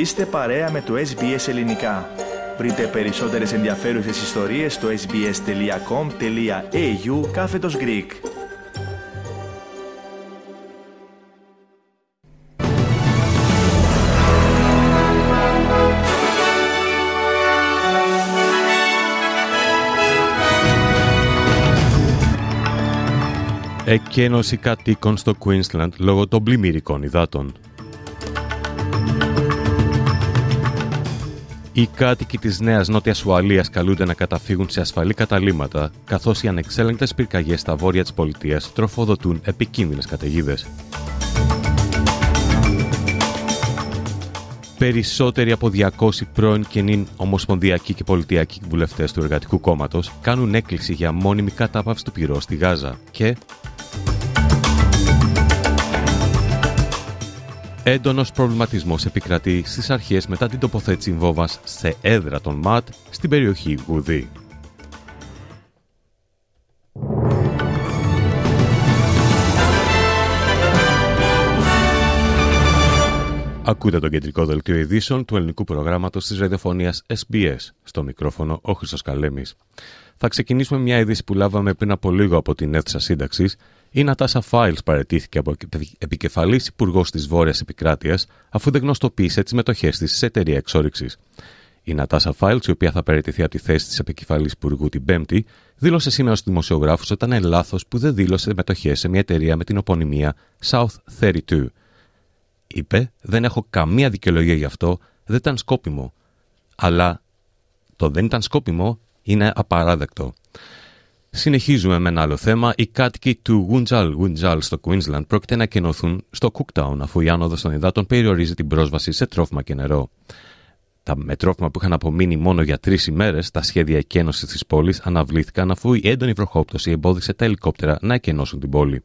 Είστε παρέα με το SBS Ελληνικά. Βρείτε περισσότερες ενδιαφέρουσες ιστορίες στο sbs.com.au κάθετος Greek. Εκένωση κατοίκων στο Queensland λόγω των πλημμυρικών υδάτων. Οι κάτοικοι της Νέας Νότιας Ουαλίας καλούνται να καταφύγουν σε ασφαλή καταλήμματα, καθώς οι ανεξέλεγκτες πυρκαγιές στα βόρεια της πολιτείας τροφοδοτούν επικίνδυνες καταιγίδες. Περισσότεροι από 200 πρώην και νυν ομοσπονδιακοί και πολιτιακοί βουλευτές του Εργατικού Κόμματος κάνουν έκκληση για μόνιμη κατάπαυση του πυρός στη Γάζα και Έντονος προβληματισμός επικρατεί στις αρχές μετά την τοποθέτηση βόμβας σε έδρα των ΜΑΤ στην περιοχή Γουδί. Ακούτε το κεντρικό δελτίο ειδήσεων του ελληνικού προγράμματος της ραδιοφωνίας SBS. Στο μικρόφωνο ο Χρήστος Καλέμης. Θα ξεκινήσουμε μια είδηση που λάβαμε πριν από λίγο από την αίθουσα σύνταξης. Η Νατάσα Φάιλς παρετήθηκε από επικεφαλής υπουργός της Βόρειας Επικράτειας, αφού δεν γνωστοποίησε τις μετοχές της σε εταιρεία εξόριξη. Η Νατάσα Φάιλς, η οποία θα παραιτηθεί από τη θέση της επικεφαλής υπουργού την Πέμπτη, δήλωσε σήμερα στους δημοσιογράφους ότι ήταν λάθος που δεν δήλωσε μετοχές σε μια εταιρεία με την οπονημία South 32. Είπε: Δεν έχω καμία δικαιολογία γι' αυτό, δεν ήταν σκόπιμο. Αλλά το δεν ήταν σκόπιμο είναι απαράδεκτο. Συνεχίζουμε με ένα άλλο θέμα. Οι κάτοικοι του Γουντζάλ Γουντζάλ στο Queensland πρόκειται να κενωθούν στο Cooktown αφού η άνοδος των υδάτων περιορίζει την πρόσβαση σε τρόφιμα και νερό. Τα με τρόφιμα που είχαν απομείνει μόνο για τρεις ημέρες, τα σχέδια εκένωσης της πόλης αναβλήθηκαν αφού η έντονη βροχόπτωση εμπόδισε τα ελικόπτερα να εκενώσουν την πόλη.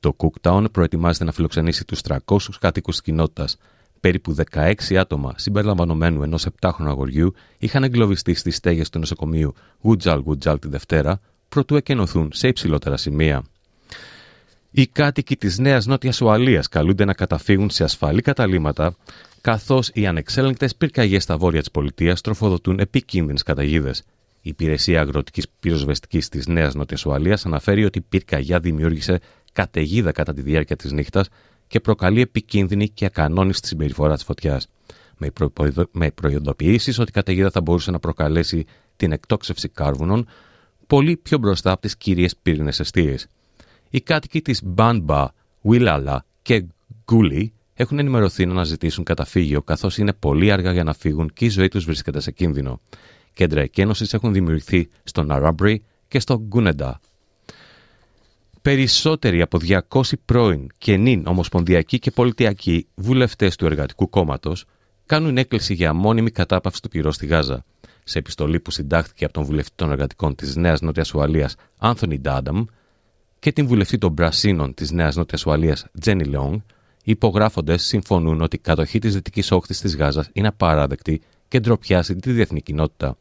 Το Cooktown προετοιμάζεται να φιλοξενήσει τους 300 κάτοικους της κοινότητας. Περίπου 16 άτομα, συμπεριλαμβανομένου ενός 7χρονου αγοριού, είχαν εγκλωβιστεί στις στέγες του νοσοκομείου Γουτζάλ Γουτζάλ τη Δευτέρα, προτού εκενωθούν σε υψηλότερα σημεία. Οι κάτοικοι της Νέας Νότιας Ουαλίας καλούνται να καταφύγουν σε ασφαλή καταλήμματα, καθώς οι ανεξέλεγκτες πυρκαγιές στα βόρεια της πολιτείας τροφοδοτούν επικίνδυνες καταιγίδες. Η Υπηρεσία Αγροτικής Πυροσβεστικής της Νέας Νότιας Ουαλίας αναφέρει ότι η πυρκαγιά δημιούργησε καταιγίδα κατά τη διάρκεια της νύχτας και προκαλεί επικίνδυνη και ακανόνιστη συμπεριφορά της φωτιάς. Με προειδοποιήσεις ότι η καταιγίδα θα μπορούσε να προκαλέσει την εκτόξευση κάρβουνων πολύ πιο μπροστά από τις κύριε πύρινες αιστείες. Οι κάτοικοι της Μπάνμπα, Βίλαλα και Γκούλι έχουν ενημερωθεί να αναζητήσουν καταφύγιο καθώς είναι πολύ αργά για να φύγουν και η ζωή τους βρίσκεται σε κίνδυνο. Κέντρα εκένωσης έχουν δημιουργηθεί στο Ναράμπρι και στο Γκούνεντα. Περισσότεροι από 200 πρώην και νυν ομοσπονδιακοί και πολιτιακοί βουλευτές του Εργατικού Κόμματος κάνουν έκκληση για μόνιμη κατάπαυση του πυρός στη Γάζα σε επιστολή που συντάχθηκε από τον βουλευτή των εργατικών της Νέας Νότιας Ουαλίας, Άνθονι Ντάνταμ, και την βουλευτή των Πρασίνων της Νέας Νότιας Ουαλίας, Τζένι Λόγκ, οι υπογράφοντες συμφωνούν ότι η κατοχή της δυτικής όχθης της Γάζας είναι απαράδεκτη και ντροπιάζει τη διεθνή κοινότητα.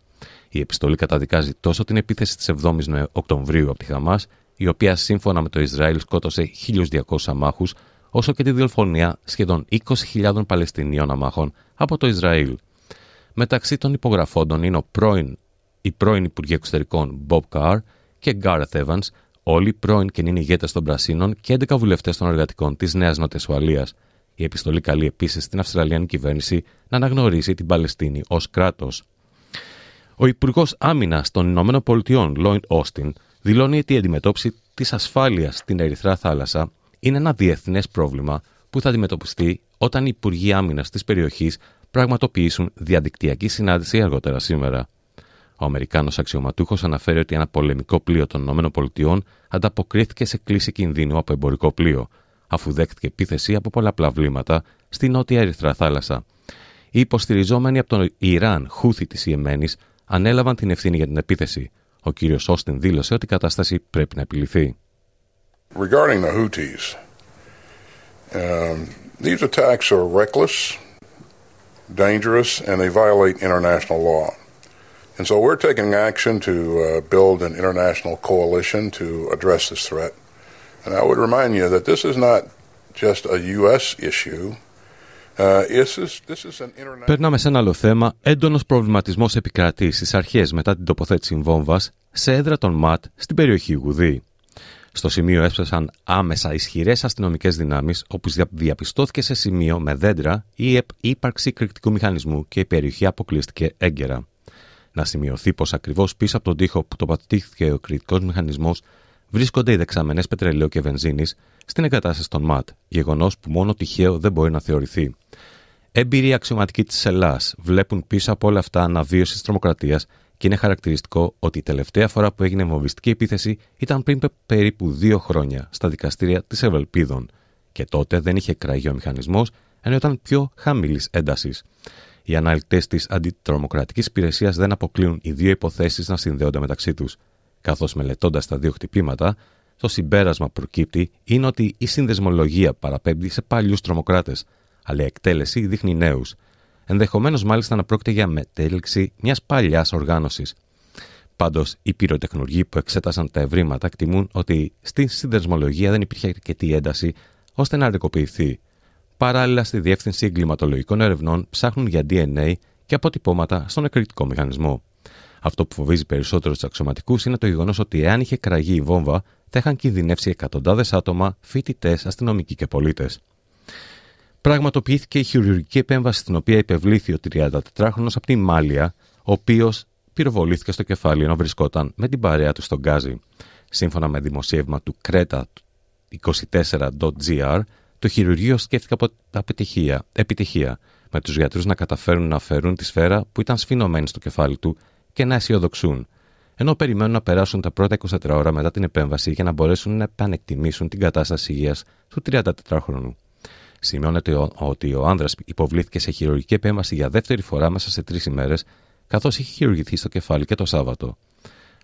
Η επιστολή καταδικάζει τόσο την επίθεση της 7η Οκτωβρίου από τη Χαμάς, η οποία σύμφωνα με το Ισραήλ σκότωσε 1.200 αμάχου, όσο και τη διελφωνία σχεδόν 20.000 Παλαιστινίων αμάχων από το Ισραήλ. Μεταξύ των υπογραφόντων είναι ο πρώην, η πρώην Υπουργή Εξωτερικών Bob Carr και Gareth Evans, όλοι πρώην και νυν ηγέτες των Πρασίνων και 11 βουλευτές των εργατικών της Νέας Νότια Ουαλία. Η επιστολή καλεί επίσης την Αυστραλιανή κυβέρνηση να αναγνωρίσει την Παλαιστίνη ως κράτος. Ο Υπουργός Άμυνας των Ηνωμένων Πολιτειών, Λόιντ Όστιν, δηλώνει ότι η αντιμετώπιση της ασφάλειας στην Ερυθρά Θάλασσα είναι ένα διεθνές πρόβλημα που θα αντιμετωπιστεί όταν οι Υπουργοί Άμυνας της περιοχής πραγματοποιήσουν διαδικτυακή συνάντηση αργότερα σήμερα. Ο Αμερικάνος αξιωματούχος αναφέρει ότι ένα πολεμικό πλοίο των ΗΠΑ ανταποκρίθηκε σε κλίση κινδύνου από εμπορικό πλοίο, αφού δέχτηκε επίθεση από πολλαπλά βλήματα στη νότια Ερυθρά θάλασσα. Οι υποστηριζόμενοι από τον Ιράν Χούθη της Ιεμένης ανέλαβαν την ευθύνη για την επίθεση. Ο κύριος Όστιν δήλωσε ότι η κατάσταση πρέπει να επιληθεί. Regarding the Houthis, um, these attacks are reckless, dangerous, and they violate international law. And so we're taking action to uh, build an international coalition to address this threat. And I would remind you that this is not just a U.S. issue. Uh, this is, this is an international... Περνάμε σε ένα άλλο θέμα. Έντονο προβληματισμό επικρατεί στι αρχέ μετά την τοποθέτηση βόμβα σε έδρα των ΜΑΤ στην περιοχή Γουδή. Στο σημείο έσπασαν άμεσα ισχυρές αστυνομικές δυνάμεις, όπου διαπιστώθηκε σε σημείο με δέντρα η ύπαρξη κριτικού μηχανισμού και η περιοχή αποκλείστηκε έγκαιρα. Να σημειωθεί πως ακριβώς πίσω από τον τοίχο που τοποθετήθηκε ο κριτικό μηχανισμός βρίσκονται οι δεξαμενές πετρελαίου και βενζίνης στην εγκατάσταση των ΜΑΤ, γεγονός που μόνο τυχαίο δεν μπορεί να θεωρηθεί. Έμπειροι αξιωματικοί της Ελλάδα βλέπουν πίσω από όλα αυτά αναβίωσης τη τρομοκρατίας και είναι χαρακτηριστικό ότι η τελευταία φορά που έγινε βομβιστική επίθεση ήταν πριν περίπου δύο χρόνια στα δικαστήρια της Ευελπίδων και τότε δεν είχε κραγεί ο μηχανισμός ενώ ήταν πιο χαμηλής έντασης. Οι αναλυτέ της αντιτρομοκρατικής υπηρεσίας δεν αποκλείουν οι δύο υποθέσεις να συνδέονται μεταξύ τους. Καθώς μελετώντας τα δύο χτυπήματα, το συμπέρασμα προκύπτει είναι ότι η συνδεσμολογία παραπέμπει σε παλιούς τρομοκράτες, αλλά η εκτέλεση δείχνει νέους. Ενδεχομένως μάλιστα να πρόκειται για μετέληξη μιας παλιάς οργάνωσης. Πάντως, οι πυροτεχνουργοί που εξέτασαν τα ευρήματα εκτιμούν ότι στην συνδεσμολογία δεν υπήρχε αρκετή ένταση ώστε να ρεκοποιηθεί. Παράλληλα, στη Διεύθυνση Εγκληματολογικών Ερευνών ψάχνουν για DNA και αποτυπώματα στον εκρηκτικό μηχανισμό. Αυτό που φοβίζει περισσότερο τους αξιωματικούς είναι το γεγονός ότι εάν είχε κραγεί η βόμβα, θα είχαν κινδυνεύσει εκατοντάδες άτομα, φοιτητές, αστυνομικοί και πολίτες. Πραγματοποιήθηκε η χειρουργική επέμβαση στην οποία υπευλήθη ο 34χρονο από τη Μάλια, ο οποίος πυροβολήθηκε στο κεφάλι ενώ βρισκόταν με την παρέα του στον Γκάζι. Σύμφωνα με δημοσίευμα του Κρέτα 24.gr, το χειρουργείο σκέφτηκε από επιτυχία, επιτυχία με τους γιατρούς να καταφέρουν να αφαιρούν τη σφαίρα που ήταν σφινωμένη στο κεφάλι του και να αισιοδοξούν, ενώ περιμένουν να περάσουν τα πρώτα 24 ώρα μετά την επέμβαση για να μπορέσουν να επανεκτιμήσουν την κατάσταση υγείας του 34χρονου. Σημειώνεται ότι ο άνδρας υποβλήθηκε σε χειρουργική επέμβαση για δεύτερη φορά μέσα σε τρεις ημέρες, καθώς είχε χειρουργηθεί στο κεφάλι και το Σάββατο.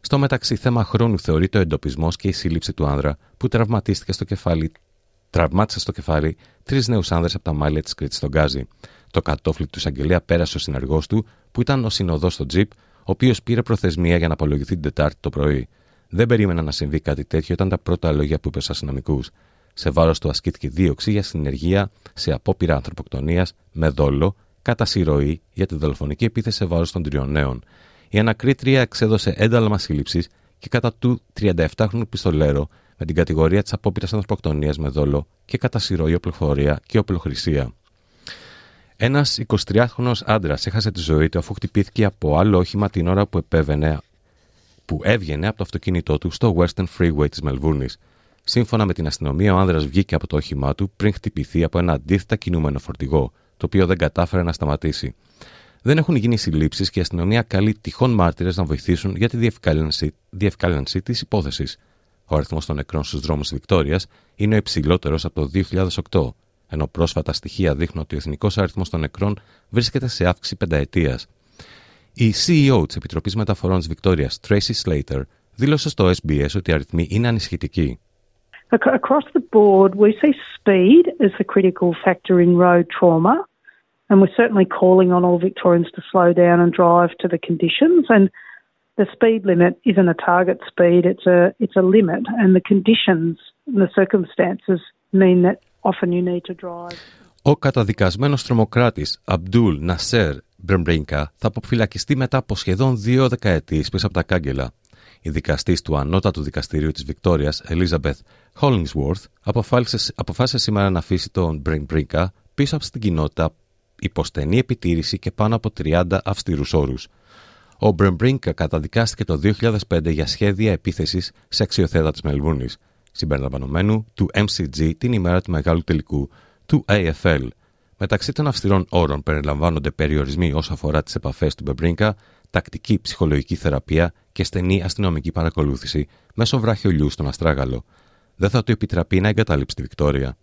Στο μεταξύ, θέμα χρόνου θεωρείται ο εντοπισμός και η σύλληψη του άνδρα που τραυματίστηκε στο κεφάλι, τραυμάτισε στο κεφάλι τρεις νέους άνδρες από τα μάλια της Κρήτης στον Γκάζι. Το κατόφλι του εισαγγελέα πέρασε ο συνεργός του, που ήταν ο συνοδός στο τζιπ, ο οποίος πήρε προθεσμία για να απολογηθεί την Τετάρτη το πρωί. Δεν περίμενα να συμβεί κάτι τέτοιο, ήταν τα πρώτα λόγια που είπε στους αστυνομικούς. Σε βάρος του ασκήθηκε δίωξη για συνεργεία σε απόπειρα ανθρωποκτονίας με δόλο κατά συρροή για τη δολοφονική επίθεση σε βάρος των τριών νέων. Η ανακρίτρια εξέδωσε ένταλμα σύλληψης και κατά του 37χρονου πιστολέρο με την κατηγορία της απόπειρας ανθρωποκτονίας με δόλο και κατά συρροή οπλοφορία και οπλοχρησία. Ένας 23χρονο άντρας έχασε τη ζωή του αφού χτυπήθηκε από άλλο όχημα την ώρα που επέβαινε που έβγαινε από το αυτοκίνητό του στο Western Freeway της Μελβούρνη. Σύμφωνα με την αστυνομία, ο άνδρας βγήκε από το όχημά του πριν χτυπηθεί από ένα αντίθετα κινούμενο φορτηγό, το οποίο δεν κατάφερε να σταματήσει. Δεν έχουν γίνει συλλήψεις και η αστυνομία καλεί τυχόν μάρτυρες να βοηθήσουν για τη διευκάλυνση, διευκάλυνση της υπόθεσης. Ο αριθμός των νεκρών στους δρόμους της Βικτόριας είναι ο υψηλότερος από το 2008, ενώ πρόσφατα στοιχεία δείχνουν ότι ο εθνικός αριθμός των νεκρών βρίσκεται σε αύξηση πενταετίας. Η CEO της Επιτροπής Μεταφορών της Βικτόριας, Tracy Slater, δήλωσε στο SBS ότι οι αριθμοί είναι ανησυχητικοί. Across the board, we see speed as the critical factor in road trauma, and we're certainly calling on all Victorians to slow down and drive to the conditions. And the speed limit isn't a target speed; it's a it's a limit, and the conditions and the circumstances mean that often you need to drive. Ο καταδικασμένος τρομοκράτης Αμπτούλ Νασέρ Μπρεμπρίνκα θα αποφυλακιστεί μετά από σχεδόν δύο δεκαετίες πίσω από τα κάγκελα. Η δικαστής του Ανώτατου Δικαστηρίου της Βικτόριας, Elizabeth Hollingsworth, αποφάσισε σήμερα να αφήσει τον Μπρεμπρίνκα πίσω από στην κοινότητα υποστενή επιτήρηση και πάνω από 30 αυστηρούς όρους. Ο Μπρεμπρίνκα καταδικάστηκε το 2005 για σχέδια επίθεσης σε αξιοθέατα της Μελβούνης συμπεριλαμβανομένου του MCG την ημέρα του μεγάλου τελικού του AFL. Μεταξύ των αυστηρών όρων περιλαμβάνονται περιορισμοί όσον αφορά τις επαφές του Μπεμπρίνκα, τακτική ψυχολογική θεραπεία και στενή αστυνομική παρακολούθηση μέσω βραχιολιού στον Αστράγαλο. Δεν θα του επιτραπεί να εγκαταλείψει τη Βικτόρια.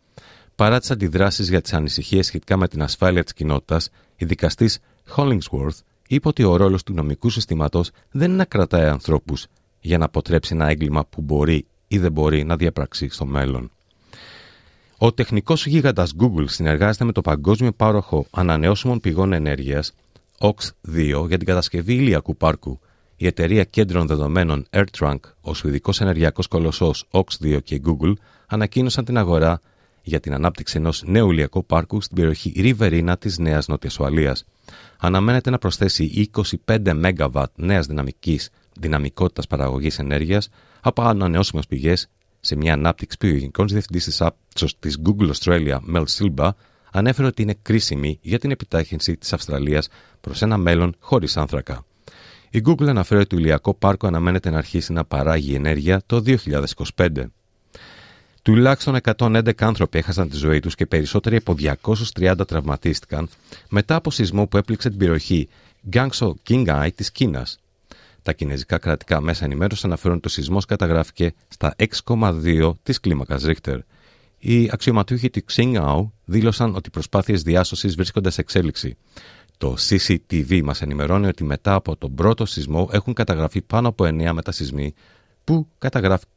Παρά τις αντιδράσεις για τις ανησυχίες σχετικά με την ασφάλεια της κοινότητας, η δικαστής Hollingsworth είπε ότι ο ρόλος του νομικού συστήματος δεν είναι να κρατάει ανθρώπους για να αποτρέψει ένα έγκλημα που μπορεί ή δεν μπορεί να διαπράξει στο μέλλον. Ο τεχνικός γίγαντας Google συνεργάζεται με το παγκόσμιο πάροχο ανανεώσιμων πηγών ενέργειας OX2 για την κατασκευή ηλιακού πάρκου. Η εταιρεία κέντρων δεδομένων AirTrunk, ο σουηδικός ενεργειακός κολοσσός OX2 και Google ανακοίνωσαν την αγορά για την ανάπτυξη ενός νέου ηλιακού πάρκου στην περιοχή Ριβερίνα της Νέας Νότιας Ουαλίας. Αναμένεται να προσθέσει 25 ΜΒ νέας δυναμικότητας παραγωγής ενέργειας από ανανεώσιμες πηγές σε μια ανάπτυξη που ο Γενικό Διευθυντής της Google Australia, Mel Silva, ανέφερε ότι είναι κρίσιμη για την επιτάχυνση της Αυστραλίας προς ένα μέλλον χωρίς άνθρακα. Η Google αναφέρει ότι το ηλιακό πάρκο αναμένεται να αρχίσει να παράγει ενέργεια το 2025. Τουλάχιστον 111 άνθρωποι έχασαν τη ζωή τους και περισσότεροι από 230 τραυματίστηκαν μετά από σεισμό που έπληξε την περιοχή Gangso Kingai της Κίνας. Τα κινέζικα κρατικά μέσα ενημέρωσης αναφέρουν ότι ο σεισμός καταγράφηκε στα 6,2 της κλίμακας Ρίχτερ. Οι αξιωματούχοι του Xingao δήλωσαν ότι οι προσπάθειες διάσωσης βρίσκονται σε εξέλιξη. Το CCTV μας ενημερώνει ότι μετά από τον πρώτο σεισμό έχουν καταγραφεί πάνω από 9 μετασυσμοί που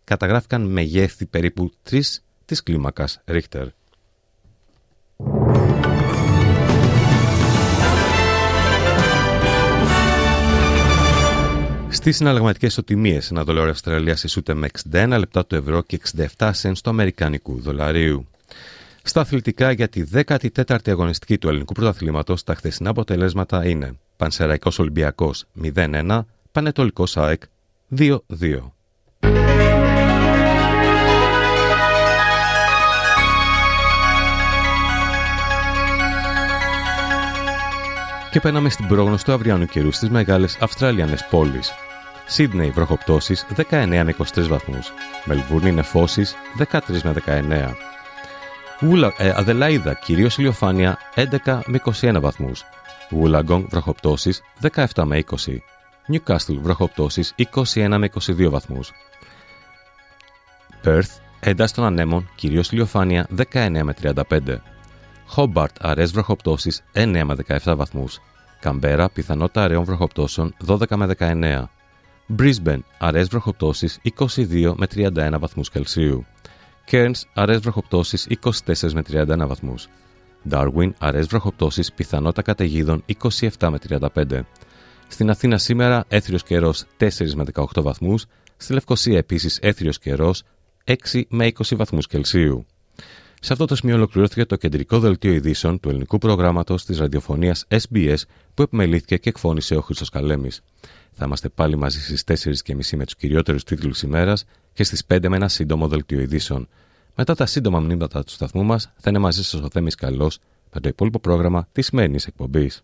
καταγράφηκαν μεγέθη περίπου 3 της κλίμακας Ρίχτερ. Στις συναλλαγματικές ισοτιμίες, ένα δολάριο Αυστραλία ισούται με 61 λεπτά του ευρώ και 67 σεν του Αμερικανικού δολαρίου. Στα αθλητικά για τη 14η αγωνιστική του ελληνικού πρωταθλήματος, τα χθεσινά αποτελέσματα είναι Πανσεραϊκό Ολυμπιακό 0-1, Πανετολικός ΑΕΚ 2-2. Και πέναμε στην πρόγνωση του αυριανού καιρού στις μεγάλες Αυστραλιανές πόλεις. Σίδνεϊ βροχοπτώσεις 19 με 23 βαθμούς. Μελβούρνη νεφώσεις 13 με 19. Ούλα, ε, Αδελαίδα κυρίως ηλιοφάνεια 11 με 21 βαθμούς. Βούλαγκονγκ βροχοπτώσεις 17 με 20. Νιουκάστλ βροχοπτώσεις 21 με 22 βαθμούς. Πέρθ ένταση των ανέμων κυρίως ηλιοφάνεια 19 με 35. Χόμπαρτ αραιέ βροχοπτώσεις 9 με 17 βαθμούς. Καμπέρα πιθανότητα αραιών βροχοπτώσεων 12 με 19. Brisbane αραιέ βροχοπτώσεις 22 με 31 βαθμούς Κελσίου. Cairns αραιέ βροχοπτώσεις 24 με 31 βαθμούς. Darwin αραιέ βροχοπτώσεις πιθανότητα καταιγίδων 27 με 35. Στην Αθήνα σήμερα έθριος καιρός 4 με 18 βαθμούς. Στη Λευκοσία επίσης έθριος καιρός 6 με 20 βαθμούς Κελσίου. Σε αυτό το σημείο ολοκληρώθηκε το κεντρικό δελτίο ειδήσεων του ελληνικού προγράμματος της ραδιοφωνίας SBS που επιμελήθηκε και εκφώνησε ο Χρυσό Καλέμης. Θα είμαστε πάλι μαζί στις 4.30 με τους κυριότερους τίτλους ημέρας και στις 5 με ένα σύντομο δελτίο ειδήσεων. Μετά τα σύντομα μνήματα του σταθμού μας, θα είναι μαζί σας ο Θέμης Καλός με το υπόλοιπο πρόγραμμα της σημερινής εκπομπής.